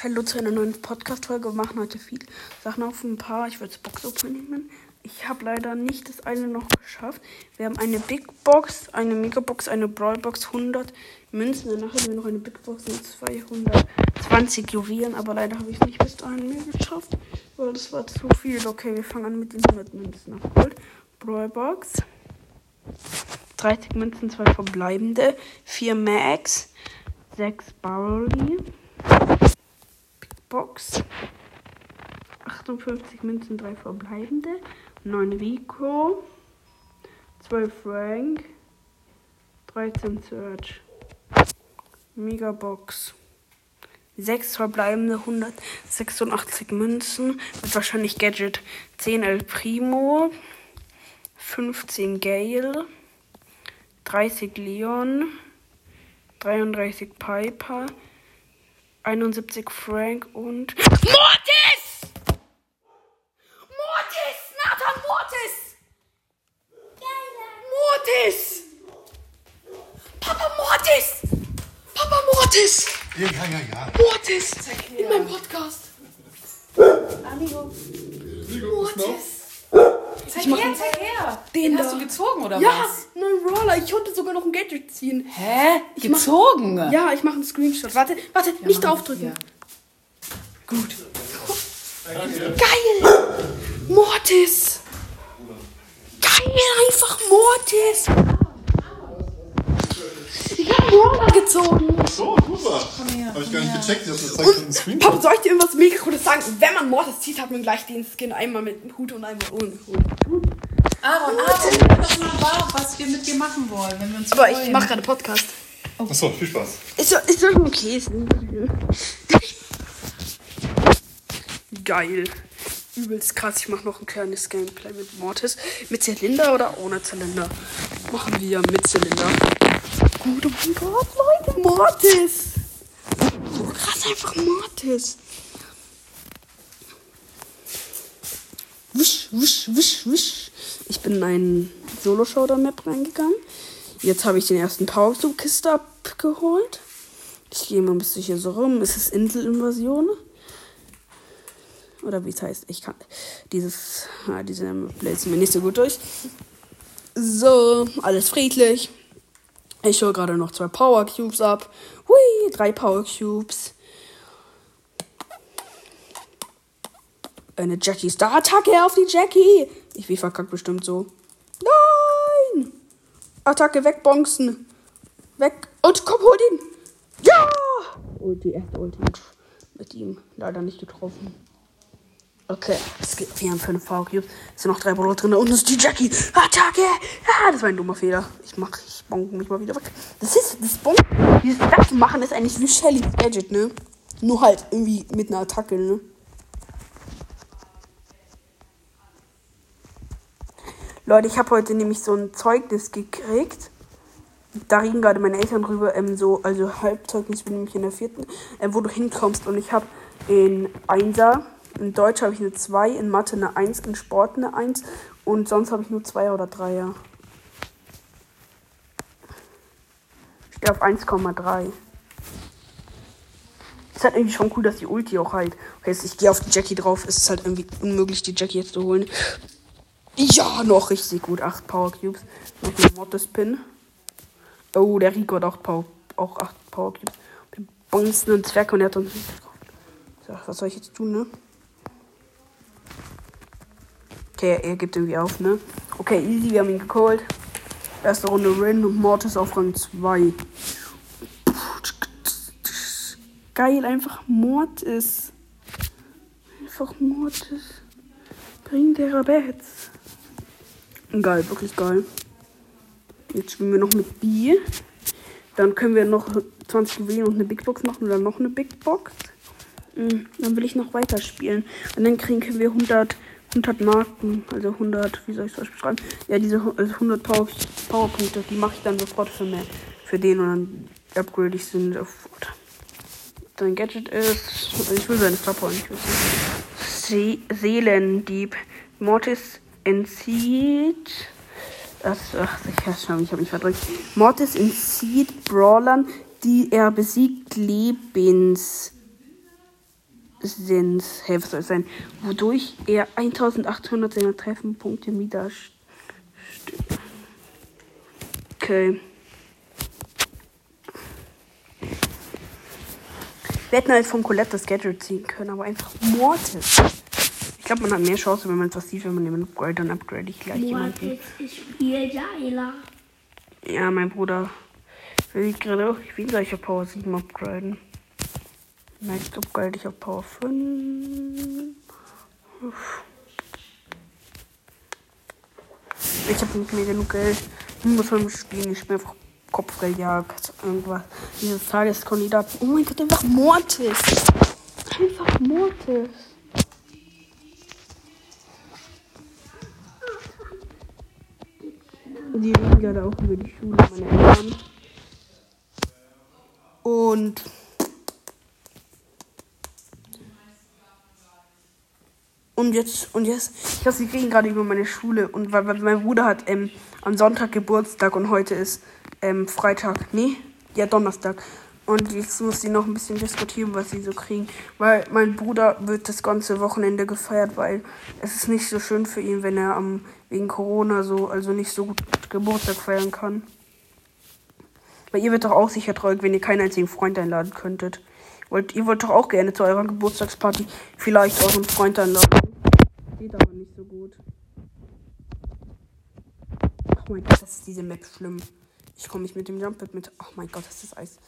Hallo zu einer neuen Podcast-Folge. Wir machen heute viele Sachen auf ein paar. Ich würde es Box-Opening nehmen. Ich habe leider nicht das eine noch geschafft. Wir haben eine Big Box, eine Megabox, eine Brawlbox, 100 Münzen. Danach haben wir noch eine Big Box mit 220 Juwelen. Aber leider habe ich es nicht bis dahin mehr geschafft, weil das war zu viel. Okay, wir fangen an mit den 100 Münzen auf Gold. Brawlbox. 30 Münzen, 2 verbleibende, 4 Max, 6 Barley. Box. 58 Münzen, 3 verbleibende. 9 Rico. 12 Frank. 13 Search. Megabox. 6 verbleibende, 186 Münzen. Wird wahrscheinlich Gadget. 10 El Primo. 15 Gale. 30 Leon. 33 Piper. 71 Frank und. Mortis! Mortis! Nathan Mortis! Mortis! Papa Mortis! Papa Mortis! Ja, ja, ja, ja. Mortis! In meinem Podcast. Amigo. Mortis! Zeig her, zeig her. Den Den hast du gezogen, oder Ja, was? Brawler. Ich konnte sogar noch ein Gadget ziehen. Hä? Ich mach- Gezogen? Ja, ich mache einen Screenshot. Warte, warte, nicht draufdrücken. Gut. Geil! Mortis! Geil, einfach Mortis! Ich hab Brawler gezogen. So, super. Habe ich gar nicht her. gecheckt, dass du zeigst einen Screenshot. Papa, soll ich dir irgendwas mega cooles sagen? Wenn man Mortis zieht, hat man gleich den Skin einmal mit dem Hut und einmal ohne Hut. Aaron, Aaron, doch mal wahr, was wir mit dir machen wollen, wenn wir uns Aber freuen. ich mache gerade Podcast. Achso, viel Spaß. Ist doch, ist doch okay. Ist Geil. Übelst krass. Ich mache noch ein kleines Gameplay mit Mortis. Mit Zylinder oder ohne Zylinder? Machen wir mit Zylinder. Gut, oh mein Gott, Leute, Mortis. So krass, einfach Mortis. Wisch, wisch, wisch, wisch. Ich bin in einen Solo-Showdown-Map reingegangen. Jetzt habe ich den ersten Power-Kiste abgeholt. Ich gehe mal ein bisschen hier so rum. Es ist Inselinvasion. Oder wie es heißt. Ich kann dieses, ah, diese lese mir nicht so gut durch. So, alles friedlich. Ich hole gerade noch zwei Power Cubes ab. Hui, drei Power Cubes. Eine Jackie Star Attacke auf die Jackie. Ich wie verkackt bestimmt so. Nein! Attacke wegbonzen. Weg. Und komm, hol ihn. Ja! Ulti, erste Ulti. Mit ihm. Leider nicht getroffen. Okay, es gibt, wir haben fünf Power Cubes. Es sind noch drei Brawler drin. Da unten ist die Jackie. Attacke! Ja, das war ein dummer Fehler. Ich mach, ich bonk mich mal wieder weg. Das ist, das Bonk, dieses das machen ist eigentlich wie Shelly's Gadget, ne? Nur halt irgendwie mit einer Attacke, ne? Leute, ich habe heute nämlich so ein Zeugnis gekriegt. Da reden gerade meine Eltern drüber, ähm, so, also Halbzeugnis, bin nämlich in der vierten, ähm, wo du hinkommst. Und ich habe in Einser, in Deutsch habe ich eine 2, in Mathe eine 1, in Sport eine 1 und sonst habe ich nur 2 oder 3er. Ich stehe auf 1,3. Ist halt irgendwie schon cool, dass die Ulti auch halt. Okay, ich gehe auf die Jackie drauf. Es ist halt irgendwie unmöglich, die Jackie jetzt zu holen. Ja, noch richtig gut. 8 Power Cubes. Noch ein Mortis-Pin. Oh, der Rico hat auch, Power, auch 8 Power Cubes. Wir bonzen einen Zwerg und er hat uns nicht gekauft. So, was soll ich jetzt tun, ne? Okay, er gibt irgendwie auf, ne? Okay, easy, wir haben ihn geholt. Erste Runde und Mortis auf Rang 2. Geil, einfach Mortis. Einfach Mortis. Bring der Rabbits. Geil, wirklich geil. Jetzt spielen wir noch mit B. Dann können wir noch 20 Juwelen und eine Big Box machen oder noch eine Big Box. Mm, Dann will ich noch weiterspielen. Und dann kriegen wir 100, 100 Marken. Also 100, wie soll ich das beschreiben? Ja, diese also 100 Power, Powerpunkte, die mache ich dann sofort für, mehr, für den und dann upgrade ich sie sofort. Sein Gadget ist. also Ich will seine wissen. Se Seelendieb. Mortis entzieht. Das, ach, ich weiß schon, ich habe mich verdrückt. Mortis entzieht Brawlern, die er besiegt, Lebens. sind, hey, was soll es sein, wodurch er 1800 seiner Treffenpunkte wieder. Okay. Wir hätten halt von Colette das Gadget ziehen können, aber einfach Mortis. Ich glaube, man hat mehr Chance, wenn man etwas sieht, wenn man jemanden upgrade, dann upgrade ich gleich jemanden. Ja, mein Bruder will ich gerade auch, ich will gleich auf Power 7 upgraden. Next upgrade ich auf Power 5. Uff. Ich habe nicht mehr genug Geld. Ich muss beim Spielen nicht mehr einfach Kopfgeldjagd, irgendwas. Dieses Tageskandidat. Oh mein Gott, einfach Mortis. Einfach Mortis. Die reden gerade auch über die Schule meiner Eltern. Und und jetzt und jetzt ich weiß, wir reden gerade über meine Schule und weil, weil mein Bruder hat ähm, am Sonntag Geburtstag und heute ist ähm, Freitag, nee, ja Donnerstag. Und jetzt muss sie noch ein bisschen diskutieren, was sie so kriegen. Weil mein Bruder wird das ganze Wochenende gefeiert, weil es ist nicht so schön für ihn, wenn er am wegen Corona so, also nicht so gut Geburtstag feiern kann. Weil ihr wird doch auch sicher traurig, wenn ihr keinen einzigen Freund einladen könntet. Wollt, ihr wollt doch auch gerne zu eurer Geburtstagsparty vielleicht euren Freund einladen. Geht aber nicht so gut. Oh mein Gott, das ist diese Map schlimm. Ich komme nicht mit dem Jump mit. Oh mein Gott, das ist Eis.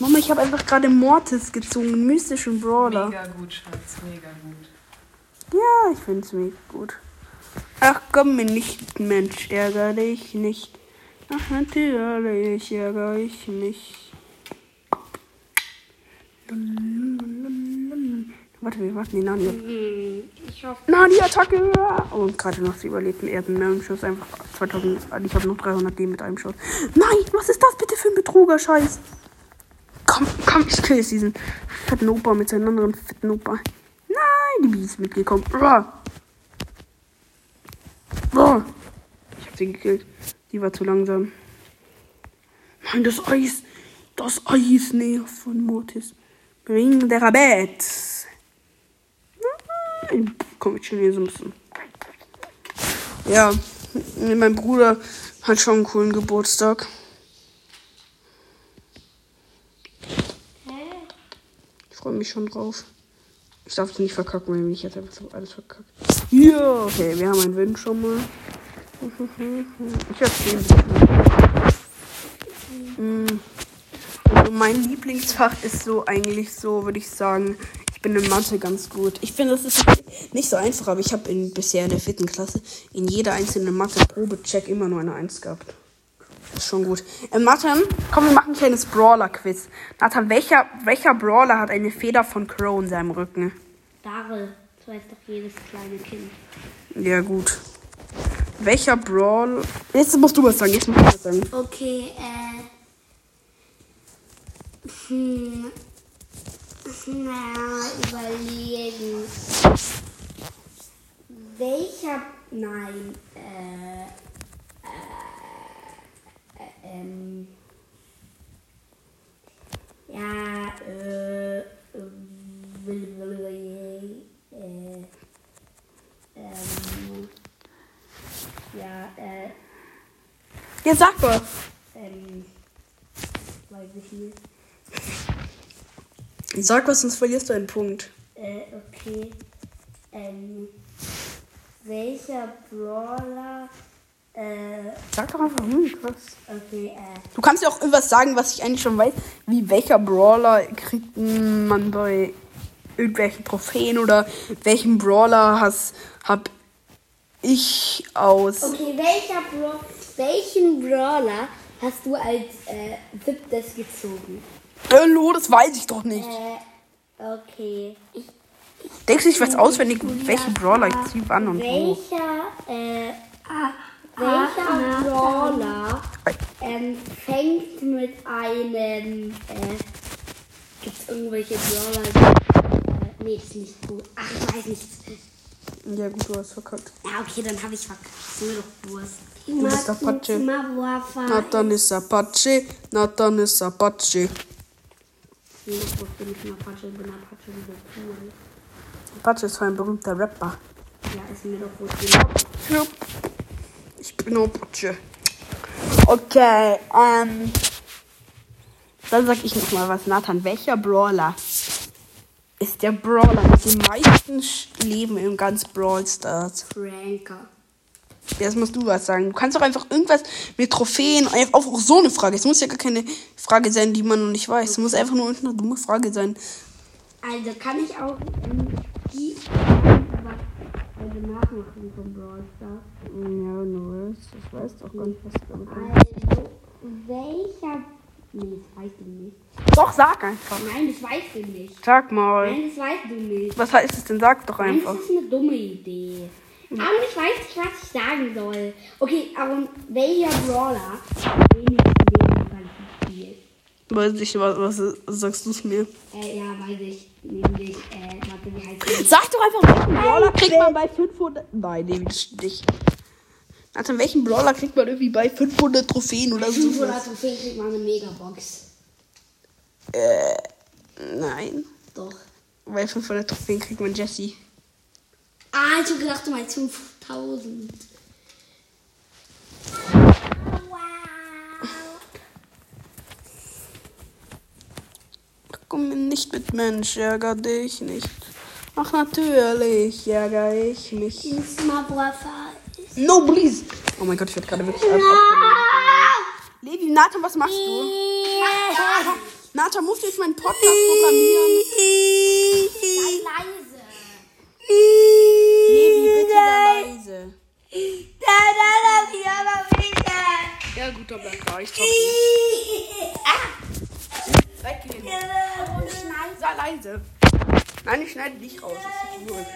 Mama, ich habe einfach gerade Mortis gezogen, mystischen Brawler. Mega gut, Schatz, mega gut. Ja, ich finde es mega gut. Ach komm mir nicht, Mensch, ärger dich nicht. Ach natürlich ärgere ich mich. Warte, wir warten die. Hm, ich hoffe, Nani-Attacke! Und gerade noch sie überlebten Erden mit einem Schuss. Einfach 2000. Ich habe noch 300 D mit einem Schuss. Nein, was ist das bitte für ein Betrüger-Scheiß? Komm, ich kill jetzt diesen fetten Opa mit seinen anderen fetten Opa. Nein, die Bee ist mitgekommen. Uah. Uah. Ich hab sie gekillt. Die war zu langsam. Nein, das Eis. Das Eis näher von Mortis. Bring der Rabbit. Nein. Komm, ich chill hier so ein bisschen. Ja, mein Bruder hat schon einen coolen Geburtstag. Ich freue mich schon drauf. Ich darf es nicht verkacken, wenn ich jetzt einfach so alles verkacke. Ja, okay, wir haben einen Win schon mal. Ich erzähle Mm. Also mein Lieblingsfach ist so eigentlich so, würde ich sagen, ich bin in Mathe ganz gut. Ich finde, das ist nicht so einfach, aber ich habe in, bisher in der vierten Klasse in jeder einzelnen Mathe-Probe-Check immer nur eine 1 gehabt. Ist schon gut. Äh, Nathan, komm, wir machen ein kleines Brawler-Quiz. Nathan, welcher, welcher Brawler hat eine Feder von Crow in seinem Rücken? Daryl, das weiß doch jedes kleine Kind. Ja, gut. Welcher Brawl. Jetzt musst du was sagen. Jetzt musst du was sagen. Okay, äh. Hm. Na, überlegen. Welcher. Nein, äh, äh ähm. Ja, äh. äh, äh ähm. Ja, äh. Ja, sag doch. Ähm. Weiß ich nicht. Sag was, sonst verlierst du einen Punkt. Äh, okay. Ähm, welcher Brawler, äh, Sag doch einfach hm, was. okay, äh, Du kannst ja auch irgendwas sagen, was ich eigentlich schon weiß. Wie welcher Brawler kriegt man bei irgendwelchen Trophäen oder welchen Brawler has, hab ich aus. okay, welcher Bra welchen Brawler hast du als, äh, siebtes gezogen? Hallo, das weiß ich doch nicht. Äh, okay. Ich, Denkst du, ich weiß auswendig, welche Brawler ich ziehe wann und wo? welcher, äh, welcher Brawler, ähm, fängt mit einem, äh, gibt's irgendwelche Brawler, die, äh, nee, ist nicht gut. Ach, ich weiß nicht. Ja, gut, du hast verkackt. Ja, okay, dann habe ich verkackt. Mir doch Wurst. Du bist Apache. Immer Wurfer. Na dann ist Apache, na dann ist Apache. Apache ist ein berühmter Rapper. Ja, ist mir doch wurscht. Ja. Ich bin Apache. Okay, ähm. Dann sag ich noch mal was, Nathan. Welcher Brawler ist der Brawler mit den meisten Leben im ganz Brawl Stars? Franker. Jetzt musst du was sagen. Du kannst doch einfach irgendwas mit Trophäen, auch so eine Frage. Es muss ja gar keine Frage sein, die man noch nicht weiß. Es muss einfach nur eine dumme Frage sein. Also kann ich auch ähm, die also nachmachen vom Brawl Stars. Ja, willst. Ich weiß doch gar nicht, was du damit. Also, welcher. Nee, das weißt du nicht. Doch, sag einfach. Nein, das weißt du nicht. Sag mal. Nein, das weißt du nicht. Was heißt es denn? Sag doch Nein, einfach. das ist eine dumme Idee. Aber ich weiß nicht, was ich sagen soll. Okay, aber welcher Brawler? Weiß ich, was, was sagst du es mir? Äh, ja, weiß ich. Nämlich, äh, warte, wie heißt der? Sag doch einfach, welchen Brawler kriegt man bei 500. Nein, nee, das stimmt nicht. Nathan, welchen Brawler kriegt man irgendwie bei 500 Trophäen oder so? 500 Trophäen kriegt man eine Megabox. Äh, nein. Doch. Bei 500 Trophäen kriegt man Jesse. Ah, ich hab gedacht, du meinst 5000. Komm mir nicht mit Mensch, ärger dich nicht. Ach, natürlich ärger ich mich. Diesmal Brother. No, please. Oh mein Gott, ich werde gerade wirklich ab- Levi, Nathan, was machst du? Nathan, musst du jetzt meinen Podcast programmieren? Sei leise. Levi, bitte sei leise. Ja, gut, dann da. Ich zock nicht. Weggehen. Sei leise. Nein, ich schneide dich raus. Das ist gut.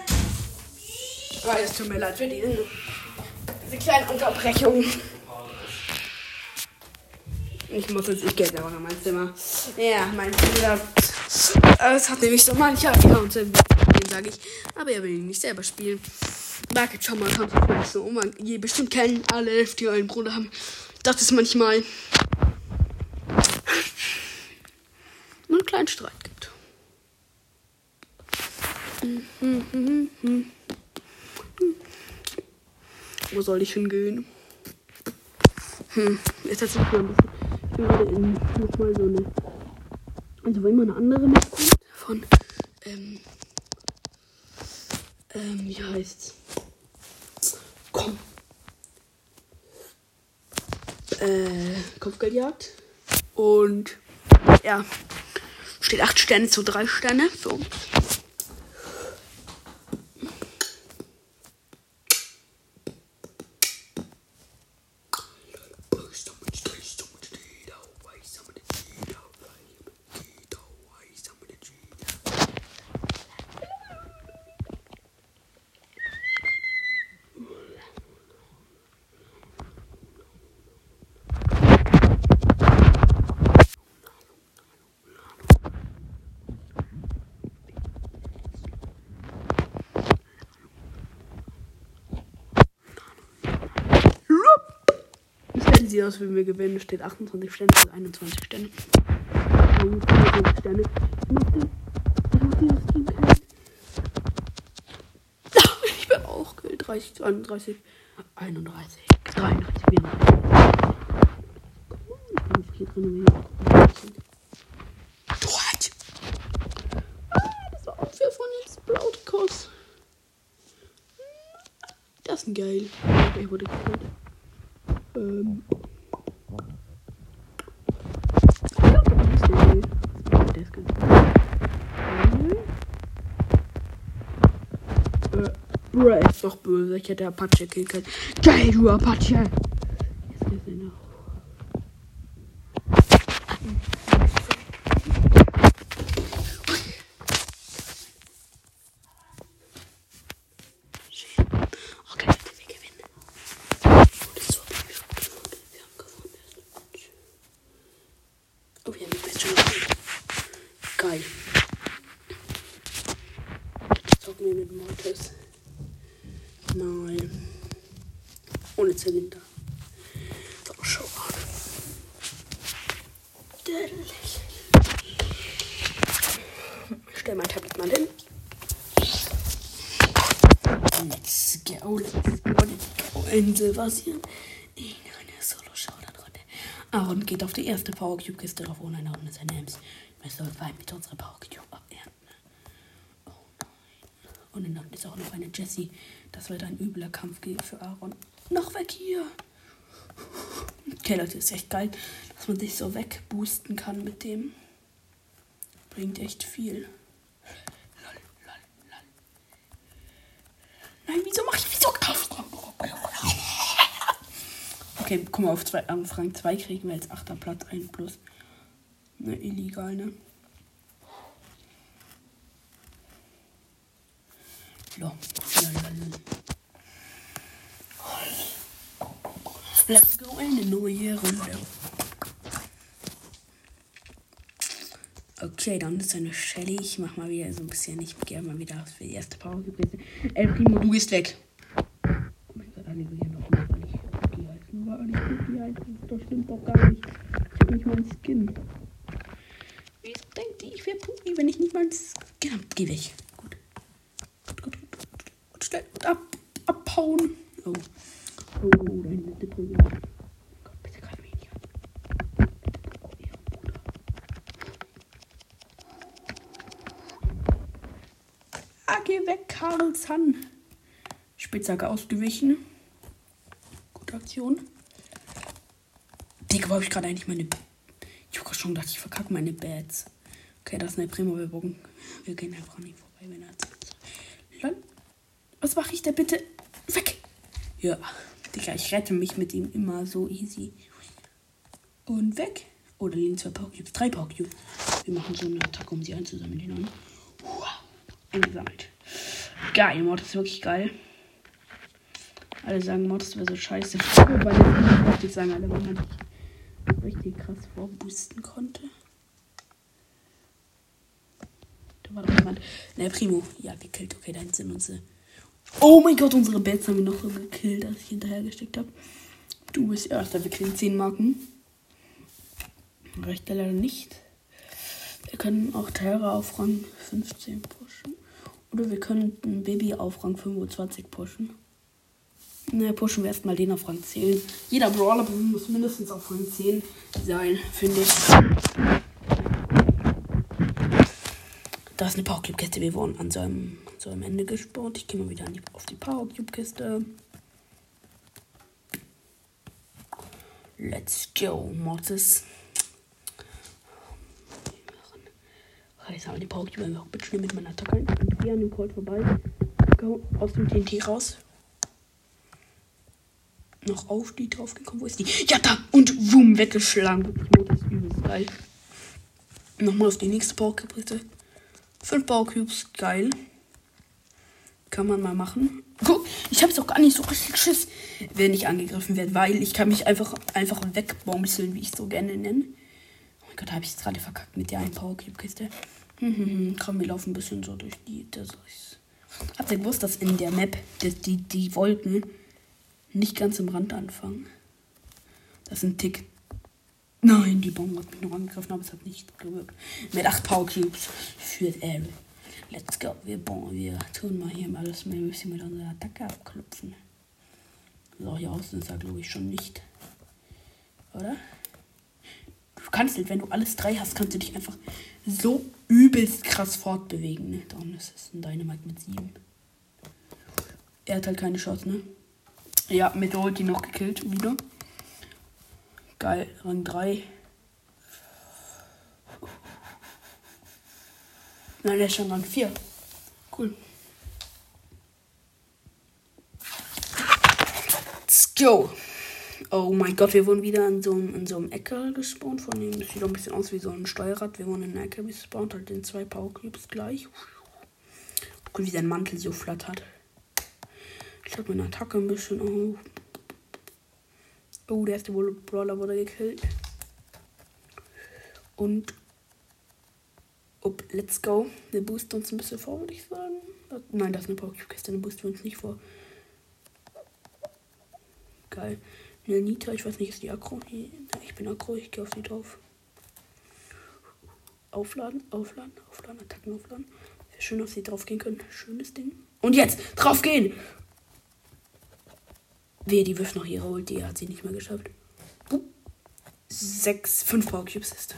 Oh, es tut mir leid für diese, diese kleine Unterbrechung. Ich muss jetzt, ich gehe jetzt einfach in mein Zimmer. Ja, mein Bruder. äh, Es hat nämlich so mancher Account, den sage ich. Aber er will ihn nicht selber spielen. Market schon mal, du vielleicht so. Man, ihr bestimmt kennen alle elf, die einen Bruder haben. Das ist manchmal nur einen kleinen Streit gibt. Wo soll ich hingehen? Hm, jetzt hat sich mal ein bisschen. Ich bin gerade in nochmal so eine. Also wenn mal eine andere Map kommt von. Ähm, ähm, wie heißt's? Komm. Äh, Kopfgeldjagd. Und ja, steht 8 Sterne zu 3 Sterne für uns. Stellen Sie aus, wenn wir gewinnen. Steht 28 Sterne zu 21 Sterne. 25 Sterne. Ich mach den- ich mach dieses Team. Ich bin auch kill. 30, 31, 31, 33, 34. Ich bin hier drin. Dort! Ah, das. Das geil. Okay, wurde gekillt. Ähm. Bruh, er ist doch böse. Ich hätte Apache killen können. Geil, du Apache! Jetzt geht's ihn auch. Shit. Okay, wir gewinnen. Und es ist so okay, wir haben gewonnen. Oh, wir haben die beste Runde. Geil. Jetzt zocken wir mit Mortis. Nein. Ohne Zylinder. So, schau an. stell mein Tablet mal hin. Let's go, let's go, Silversian. In eine Solo-Showdown-Runde. Aaron geht auf die erste Power Cube-Kiste drauf, ohne eine Runde seine Ems. Wir sollen mit unserer Power Cube abernten. Oh nein. Und dann ist auch noch eine Jessie. Das wird ein übler Kampf für Aaron. Noch weg hier. Okay, Leute, ist echt geil, dass man sich so wegboosten kann mit dem. Bringt echt viel. Lol, lol, lol. Nein, wieso mach ich wieso? Okay, guck mal, auf, zwei, auf Rang 2 kriegen wir jetzt 8. Platz 1 plus. Ne, illegal, ne? So. Let's go in eine neue Runde. Okay, dann ist eine Shelly. Ich mach mal wieder so ein bisschen. Ich gehe mal wieder für die erste Power gewesen. El Primo, du gehst weg. Oh mein Gott, alle will hier noch mal gar nicht War nicht Cookie heißen. Das stimmt doch gar nicht. Ich hab nicht mal einen Skin. Wieso denkt die, ich wäre Cookie, wenn ich nicht mal einen Skin hab? Geh weg. Gut. Gut, gut, gut. gut, gut. Schnell. Und ab, abhauen. Oh. Oh, oh, da hinten ist der Prügel. Gott, bitte greif mich nicht an. Oh, ihr Bruder. Ah, geh weg, Karlsson. Spitzhacke ausgewichen. Gute Aktion. Digga, wo hab ich gerade eigentlich meine. Ich hab grad schon gedacht, ich verkacke meine Bats. Okay, das ist eine Primo. Wir, bogen. wir gehen einfach nicht vorbei, wenn er erzählt. Lol. Was mache ich da bitte? Weg! Ja, Digga, ich rette mich mit ihm immer so easy. Und weg. Oder liegen zwei Power drei Power. Wir machen so eine Attacke, um sie einzusammeln. Die dann. Eingesammelt. Geil, Mod ist wirklich geil. Alle sagen, Mod wäre so scheiße. Wollte ich sagen, alle, wenn richtig krass vorboosten konnte. Da war doch jemand. Ne, Primo. Ja, gekillt. Okay, da sind unsere. Oh mein Gott, unsere Bats haben wir noch so gekillt, als ich hinterher gesteckt habe. Du bist erster, wir kriegen 10 Marken. Reicht leider nicht. Wir können auch Terra auf Rang 15 pushen. Oder wir können ein Baby auf Rang 25 pushen. Ne, pushen wir erstmal den auf Rang 10. Jeder Brawler muss mindestens auf Rang 10 sein, finde ich. Da ist eine Power Cube Kiste. Wir wurden an so einem, so einem Ende gespawnt. Ich gehe mal wieder die, auf die Power Cube Kiste. Let's go, Mortis. Haben wir die Power Cube einfach bitte mit meiner Attacke. Ich gehe an dem Colt vorbei. Aus dem TNT raus. Noch auf die draufgekommen. Wo ist die? Ja, da! Und wumm, weggeschlagen. Das ist übelst geil. Nochmal auf die nächste Power Cube Kiste. Fünf Baucubes, geil. Kann man mal machen. Guck, ich habe es auch gar nicht so richtig Schiss, wenn ich angegriffen werde, weil ich kann mich einfach, einfach wegbomseln, wie ich so gerne nenne. Oh mein Gott, habe ich es gerade verkackt mit der einen Powercube-Kiste. Hm, hm, hm. Komm, wir laufen ein bisschen so durch die. Das ist. Habt ihr gewusst, dass in der Map die, die, die Wolken nicht ganz im Rand anfangen? Das ist ein Tick Nein, die Bombe hat mich noch angegriffen, aber es hat nicht gewirkt. Mit 8 Power Cubes führt er. Let's go. Wir, bon, wir tun mal hier mal das ein bisschen mit unserer Attacke abklopfen. So, hier außen ist er, glaube ich, schon nicht. Oder? Du kannst halt, wenn du alles drei hast, kannst du dich einfach so übelst krass fortbewegen. Ne? Da unten ist es ein Dynamite mit 7. Er hat halt keine Chance, ne? Ja, mit der Ulti noch gekillt, wieder. Geil, Rang 3. Nein, der ist schon Rang 4. Cool. Let's go. Oh mein Gott, wir wurden wieder in so einem, in so einem Ecke gespawnt. Von dem sieht auch ein bisschen aus wie so ein Steuerrad. Wir wurden in einer Ecke gespawnt, halt in zwei Power Cubes gleich. Guck, wie sein Mantel so flattert. Ich glaube, meine Attacke ein bisschen auf. Oh, der erste Brawler wurde gekillt. Und. Up, let's go. Der boost uns ein bisschen vor, würde ich sagen. Nein, das ist eine Pokékiste, der boost uns nicht vor. Geil. Eine Nita, ich weiß nicht, ist die Akro? Ich bin Akro, ich gehe auf die drauf. Aufladen, aufladen, aufladen, Attacken aufladen. Schön, auf sie drauf gehen können. Schönes Ding. Und jetzt drauf Wer die wirft noch ihre Ulti, hat sie nicht mehr geschafft. Bup. Sechs, fünf Power Cubes ist.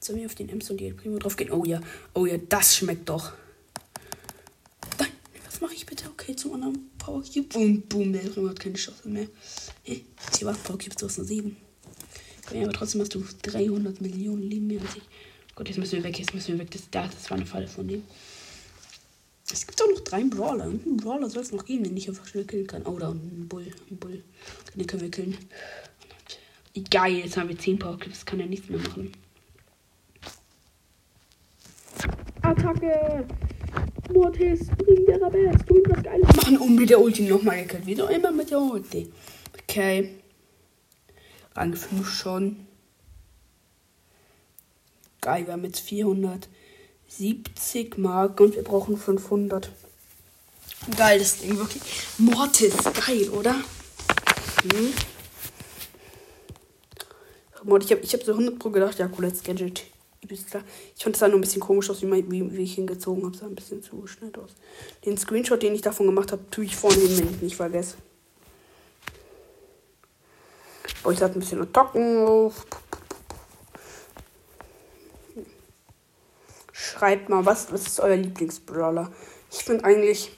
Sollen wir auf den Ems und die El drauf gehen? Oh ja, oh ja, das schmeckt doch. Nein, was mache ich bitte? Okay, zum anderen Power Cube. Boom, boom, der Primo hat keine Chance mehr. Hey, sie war Power Cubes, du hast nur sieben. Okay, aber trotzdem hast du 300 Millionen Leben mehr als ich. Gott, jetzt müssen wir weg, jetzt müssen wir weg. Das, das war eine Falle von dem. Es gibt auch noch drei Brawler. Und ein Brawler soll es noch geben, den ich einfach schnell killen kann. Oh, da ein Bull. Ein Bull. Den können wir killen. Geil, jetzt haben wir 10 Power Clips. Kann er nichts mehr machen. Attacke! Mortis, bring der Rabel, du was Geiles machen. Und mit der Ulti nochmal gekillt. Wieder immer mit der Ulti. Okay. Rang 5 schon. Geil, wir haben jetzt 470 Mark und wir brauchen 500. Geil, das Ding wirklich. Mortis, geil, oder? Hm. Ich habe ich hab so 100 Pro gedacht, ja, cooles Gadget. Ich fand es dann nur ein bisschen komisch aus, wie, wie, wie ich ihn gezogen habe. Sah ein bisschen zu schnell aus. Den Screenshot, den ich davon gemacht habe, tue ich vorne hin, wenn ich nicht vergesse. Oh, ich hatte ein bisschen Attacken auf. Schreibt mal, was, was ist euer Lieblingsbrawler? Ich finde eigentlich,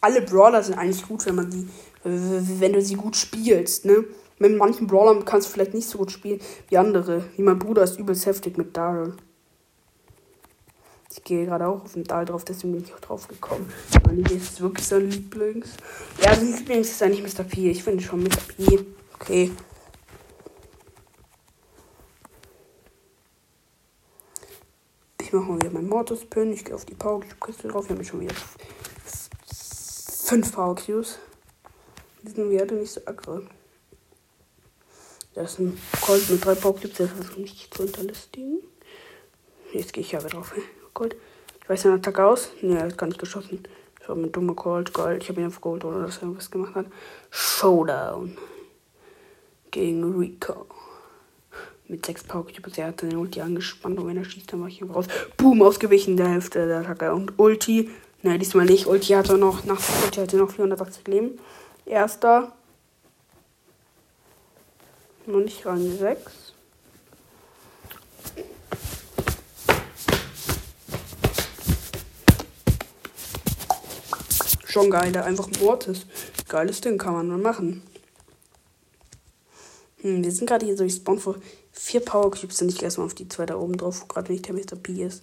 alle Brawler sind eigentlich gut, wenn man die, wenn du sie gut spielst, ne? Mit manchen Brawlern kannst du vielleicht nicht so gut spielen wie andere. Wie mein Bruder ist übelst heftig mit Daryl. Ich gehe gerade auch auf den Daryl drauf, deswegen bin ich auch drauf gekommen. Mein ist wirklich sein Lieblings. Ja, sein Lieblings ist eigentlich Mr. P. Ich finde schon Mr. P. Okay. Ich mache mal wieder meinen Mortis-Pin. Ich gehe auf die Power Cube-Kiste drauf. Wir haben schon wieder fünf Power Cubes. Die sind Werte nicht so aggro. Das ist ein Gold mit drei Power Cubes. Der ist nicht zu hinterlistigen. Jetzt gehe ich aber drauf. Gold. Ich weiß seine Attacke aus. Ne, er hat gar nicht geschossen. Das war mit dummer Gold. Gold. Ich habe ihn auf Gold, oder dass er irgendwas gemacht hat. Showdown. Gegen Rico mit sechs Power Cubes. Er hat seine Ulti angespannt und wenn er schießt, dann mache ich ihn raus. Boom, ausgewichen, der Hälfte der Attacke. Und Ulti, ne, diesmal nicht. Ulti hat er noch, nach Ulti hat er noch 480 Leben. Erster. Noch nicht Rang 6. Schon geil, einfach Mortis. Geiles Ding kann man mal machen. Hm, wir sind gerade hier so respawned vor vier Power Cubes und ich erstmal auf die zwei da oben drauf, gerade nicht der Mr. P ist.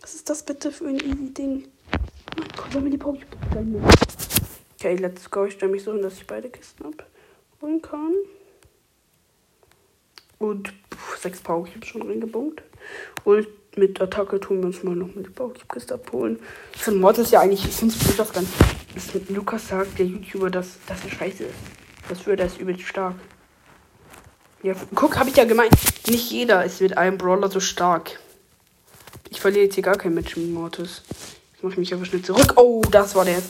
Was ist das bitte für ein easy Ding? Mein Gott, wir die Power Cubes Okay, let's go. Ich stelle mich so hin, dass ich beide Kisten abholen kann. Und pff, sechs Power Cubes schon reingebunkt. Und mit Attacke tun wir uns mal noch mit Baukiste abholen. Ich Mod ist ja eigentlich, ich finde es das ganz. Das mit Lukas sagt, der YouTuber, dass das eine Scheiße ist. Das würde, ist übelst stark. Ja, guck, habe ich ja gemeint. Nicht jeder ist mit einem Brawler so stark. Ich verliere jetzt hier gar kein Match mit Mortis. Jetzt mache ich mich aber schnell zurück. Oh, das war der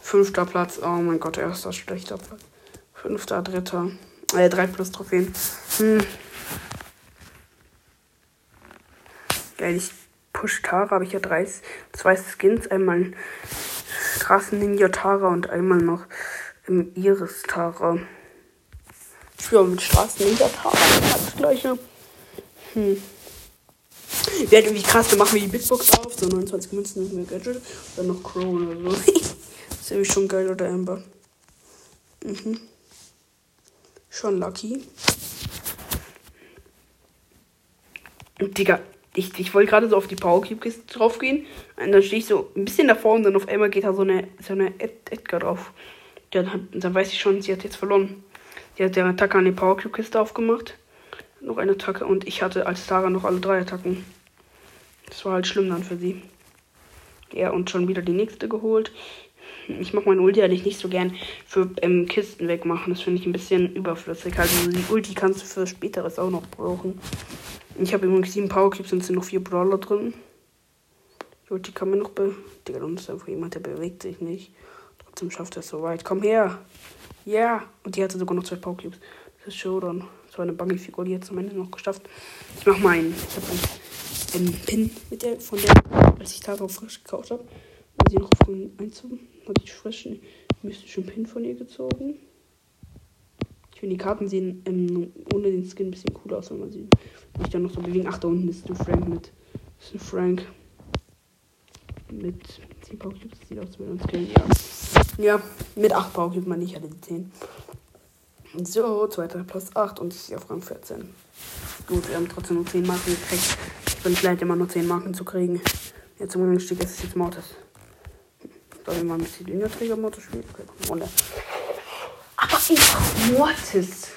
fünfter Platz. Oh mein Gott, erster schlechter Platz. Fünfter, dritter. Äh, drei plus Trophäen. Hm. Geil, ich push Tara, habe ich ja drei, zwei Skins. Einmal Straßen Ninja Tara und einmal noch im Iris Tara. Spiele mit Straßen Ninja Tara, das gleiche. Hm. Wäre irgendwie krass, dann machen wir die Bitbox auf, so 29 Münzen mit mehr Gadget. Dann noch Crow oder so. das ist irgendwie schon geil, oder Amber? Mhm. Schon lucky. Und Digga, ich, ich wollte gerade so auf die Power Cube Kiste drauf gehen. Und dann stehe ich so ein bisschen davor und dann auf einmal geht da so eine, so eine Ed Edgar drauf. Dann, hat, dann weiß ich schon, sie hat jetzt verloren. Die hat der Attacke an die Power Cube Kiste aufgemacht. Noch eine Attacke und ich hatte als Tara noch alle drei Attacken. Das war halt schlimm dann für sie. Ja, und schon wieder die nächste geholt. Ich mache meine Ulti eigentlich nicht so gern für ähm, Kisten wegmachen. Das finde ich ein bisschen überflüssig. Also die Ulti kannst du für späteres auch noch brauchen. Ich habe übrigens sieben Power Cubes und sind noch vier Brawler drin. Die Ulti kann mir noch be. Digga, da ist einfach jemand, der bewegt sich nicht. Trotzdem schafft er es so weit. Komm her. Ja. Und die hatte sogar noch zwei Pokécubes. Das ist Showdown. Das war eine Buggy-Figur, die hat es am Ende noch geschafft. Ich mach meinen. Ich habe einen, einen Pin mit der, von der, als ich Tara frisch gekauft habe. War sie noch von einzogen. Hatte ich frischen mystischen Pin von ihr gezogen. Ich finde, die Karten sehen ähm, ohne den Skin ein bisschen cooler aus, wenn man sie sich dann noch so bewegen. Ach, da unten ist du Frank mit. Ist ein Frank. Mit 10 Pokécubes. Das sieht aus, würde uns killen. Ja. Ja, mit 8 Pokécubes, man nicht alle die 10. So, zweiter Platz 8 und ich stehe auf Rang 14. Gut, wir haben trotzdem nur 10 Marken gekriegt. Ich bin leid, immer nur 10 Marken zu kriegen. Jetzt zum Anstieg ist es jetzt Mortis. Soll ich mal ein bisschen Linia-Träger Mortis spielen? Okay, Wunder. Aber ich Mortis.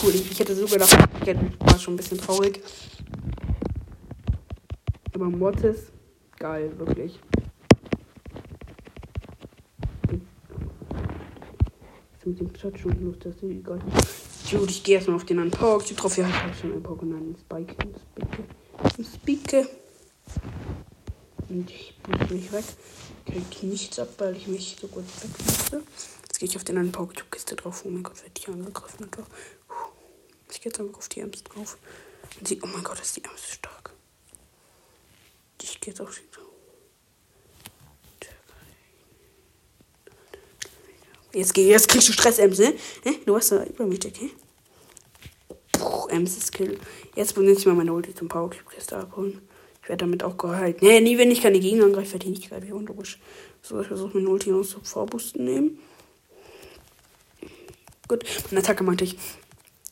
Cool, ich, ich hätte so gedacht, ich war schon ein bisschen traurig. Aber Mortis, geil, wirklich. Jetzt mit dem Chat schon los, das ist egal. Gut, ich gehe erstmal auf den anderen. Ich drauf, ja, ich habe schon ein Pokémon, ein Spike, ein Spike, ein Spike. Und ich boost mich weg. Krieg nichts ab, weil ich mich so gut weg musste. Jetzt gehe ich auf den anderen Pokétube-Kiste drauf. Oh mein Gott, wird die angegriffen. Und ich gehe jetzt einfach auf die Ems drauf. Und sie, oh mein Gott, ist die Ems stark. Ich gehe jetzt auf sie drauf. Jetzt, geh, jetzt kriegst du Stress, Ems, ne? Du hast da übermütig, okay? Puh, Ems ist. Jetzt benutze ich mal meine Ulti zum Power Cube Kiste abholen. Ich werde damit auch gehalten. Nee, nie, wenn ich keine Gegner angreife, werde ich nicht geil. Wie unlogisch. So, ich versuche meine Ulti noch zum Vorboosten nehmen. Gut, meine Attacke meinte ich.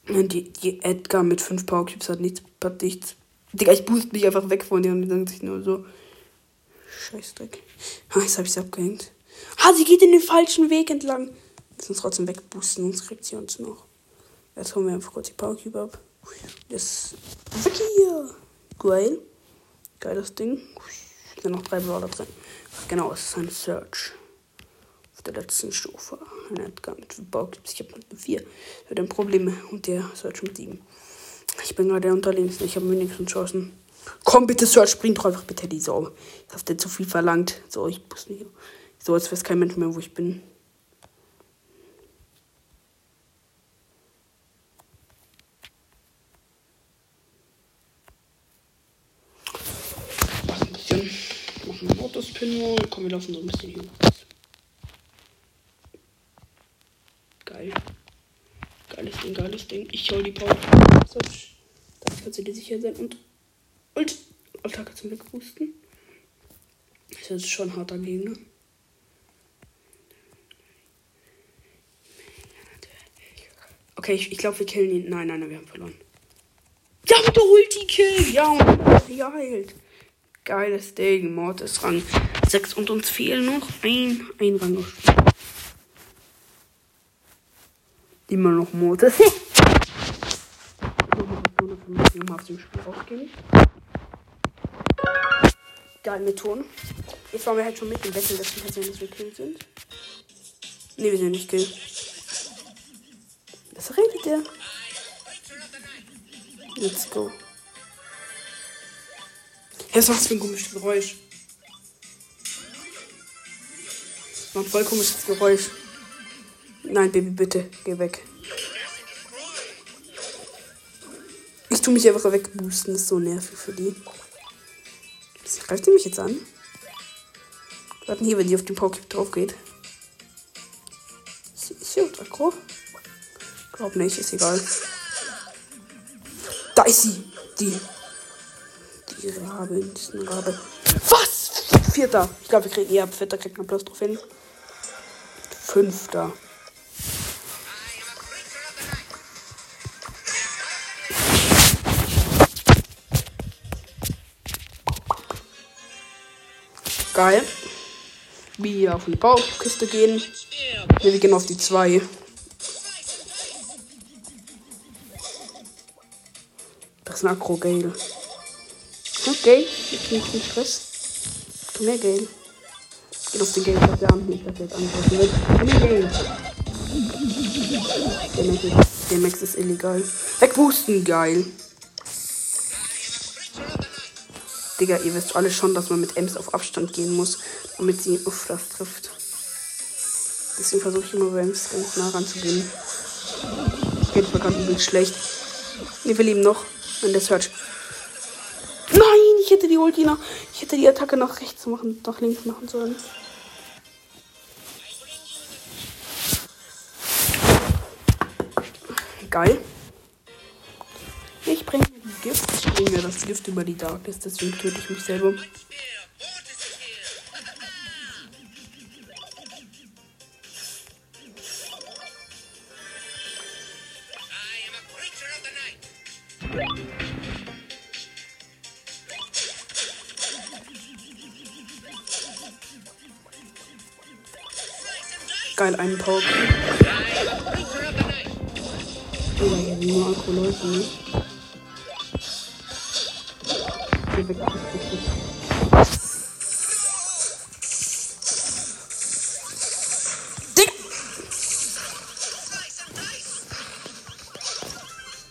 Die, die Edgar mit 5 Power Cubes hat nichts, hat nichts. Digga, ich boost mich einfach weg von dir und die sich nur so. Scheißdreck. Ah, jetzt habe ich sie abgehängt. Ah, sie geht in den falschen Weg entlang. Müssen uns trotzdem wegboosten, sonst kriegt sie uns noch. Jetzt holen wir einfach kurz die Power Cube ab. Das weg hier. Geil. Geiles Ding. Sind noch drei Brawler drin. Genau, es ist ein Search. Auf der letzten Stufe. Ein Edgar mit Power Cubes. Ich habe mit vier. Ich habe ein Problem. Und der Search mit sieben. Ich bin gerade der Unterlegenste. Ich habe wenigstens Chancen. Komm bitte, Search, spring doch einfach bitte die Sau. Ich habe dir zu viel verlangt. So, ich muss nicht. So, als weiß kein Mensch mehr, wo ich bin. Was ein bisschen. Machen wir Autospin. Komm, wir laufen so ein bisschen hier. Geil. Geiles Ding, geiles Ding. Ich hol die Power. So, da kannst du dir sicher sein. Und. Und. Attacke zum Wegboosten. Das ist schon ein harter Gegner. Okay, ich, ich glaube, wir killen ihn. Nein, nein, nein, wir haben verloren. Ja, mit der Ulti-Kill. Ja, und heilt. Geiles Ding. Mord ist Rang 6 und uns fehlen noch ein, ein Rang noch. Immer noch ist. Nochmal aus dem Spiel rausgehen. Geil mit Ton. Jetzt waren wir halt schon mit dem Wechsel, dass wir tatsächlich gekillt sind. Ne, wir sind nicht gekillt. Was redet der? Let's go. Was macht für ein komisches Geräusch? Das macht ein voll komisches Geräusch. Nein, Baby, bitte, geh weg. Ich tu mich einfach wegboosten, das ist so nervig für die. Greift die mich jetzt an? Warten hier, wenn die auf den Pokémon drauf geht. Ist sie unter Aggro? Glaub nicht, ist egal. Da ist sie. Die. Die Rabe, ist eine Rabe. Was? Vierter. Ich glaube, wir kriegen. Ja, vierter kriegt man plus drauf hin. Fünfter. Geil. Wir auf die Baukiste gehen. Nee, wir gehen auf die zwei. Das ist ein Akro Gale. Okay, jetzt nicht viel Stress. Komm her, Gale. Geht auf den Gale, ich der Arm nicht, dass er jetzt angreifen wird. Komm her, Gale. Der Max ist illegal. Wegboosten, geil. Digga, ihr wisst alle schon, dass man mit Ems auf Abstand gehen muss, damit sie auf das trifft. Deswegen versuche ich immer beim ganz nah ranzugehen. Geht mir gerade übel schlecht. Nee, wir leben noch. Wenn der Search. Nein, ich hätte die Ulti noch. Ich hätte die Attacke nach rechts machen, nach links machen sollen. Geil. Bringe mir das Gift über die Darkness, deswegen töte ich mich selber. Geil, einen. Digga, hier sind nur Akro-Leute, ne? Weg. Digga!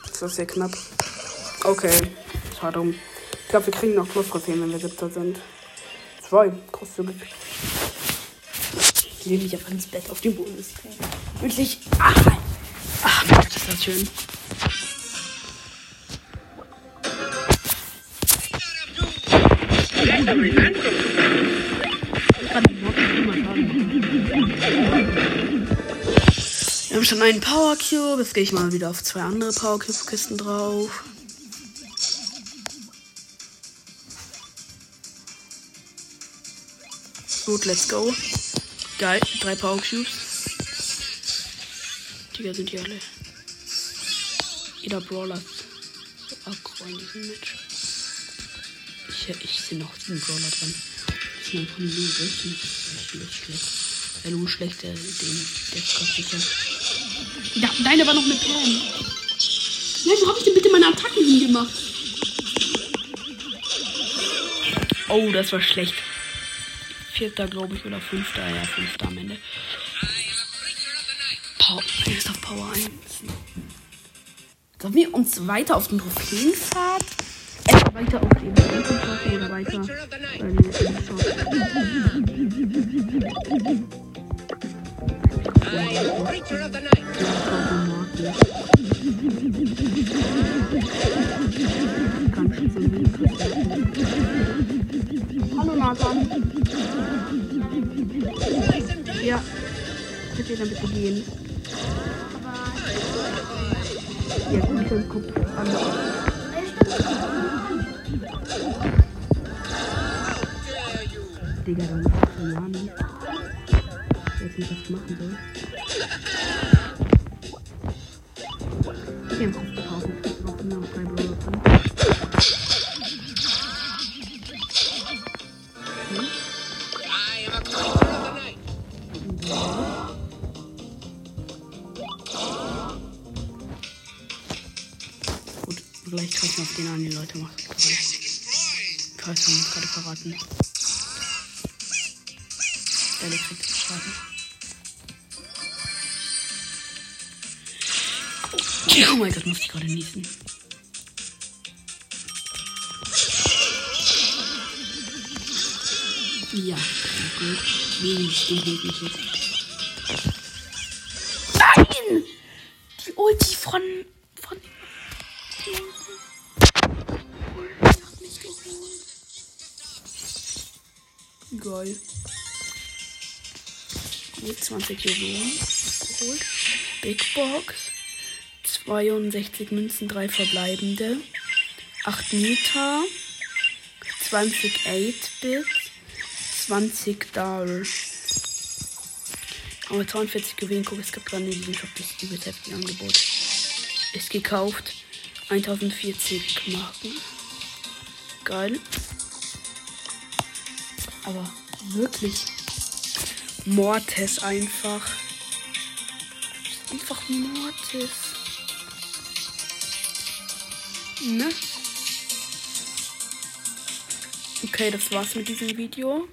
Das war sehr knapp. Okay, schade um. Ich glaube, wir kriegen noch Plus-Trophäen, wenn wir siebter sind. Zwei, großzügig. Ich lege mich einfach ins Bett auf dem Boden. Ist Wirklich. Ach, ach, Gott, ist das schön. Wir haben schon einen Power Cube. Jetzt gehe ich mal wieder auf zwei andere Power Cube Kisten drauf. Gut, let's go. Geil, drei Power Cubes. Digga, sind die alle. Jeder Brawler ist aggro in Match. Ich, ich sehe noch sieben Brawler drin. Das sind einfach nur durch. Ist schlecht, schlecht. Der Lu schlecht, der, den, der gerade sicher. Ja, deine war noch mit Pam. Ja, wo habe ich denn bitte meine Attacken hingemacht? Oh, das war schlecht. Vierter, glaube ich, oder fünfter. Ja, fünfter am Ende. Power, ist auf Power 1. Sollen wir uns weiter auf den Trophäenpfad? Weiter auf den Trophäenpfad oder weiter bei den Shop. Hallo Nathan. Ja. Könnt ihr dann bitte gehen? Ja, gut, dann guck an. Digga, dann ist das Nami. Ich weiß nicht, was ich machen soll. Ich auf die Pause. Ich brauche nur noch drei Brawler drin. Gut, gleich treffen auf den an. Die Leute machen gerade. Kreis haben uns gerade verraten. Muss ich gerade niesen. Ja, gut. Wenig mich jetzt. Nein! Die Ulti von. von. Hat mich geholt. Geil. Gut, 20 Juwelen geholt. Big Box. 62 Münzen, 3 verbleibende. 8 Nita. 20 8-Bit. 20 Dollar. Aber 42 Juwelen, guck, es gibt gerade in diesem Shop das übelst heftige Angebot. Ist gekauft. 1040 Marken. Geil. Aber wirklich Mortis einfach. Einfach Mortis. Ne? Okay, das war's mit diesem Video.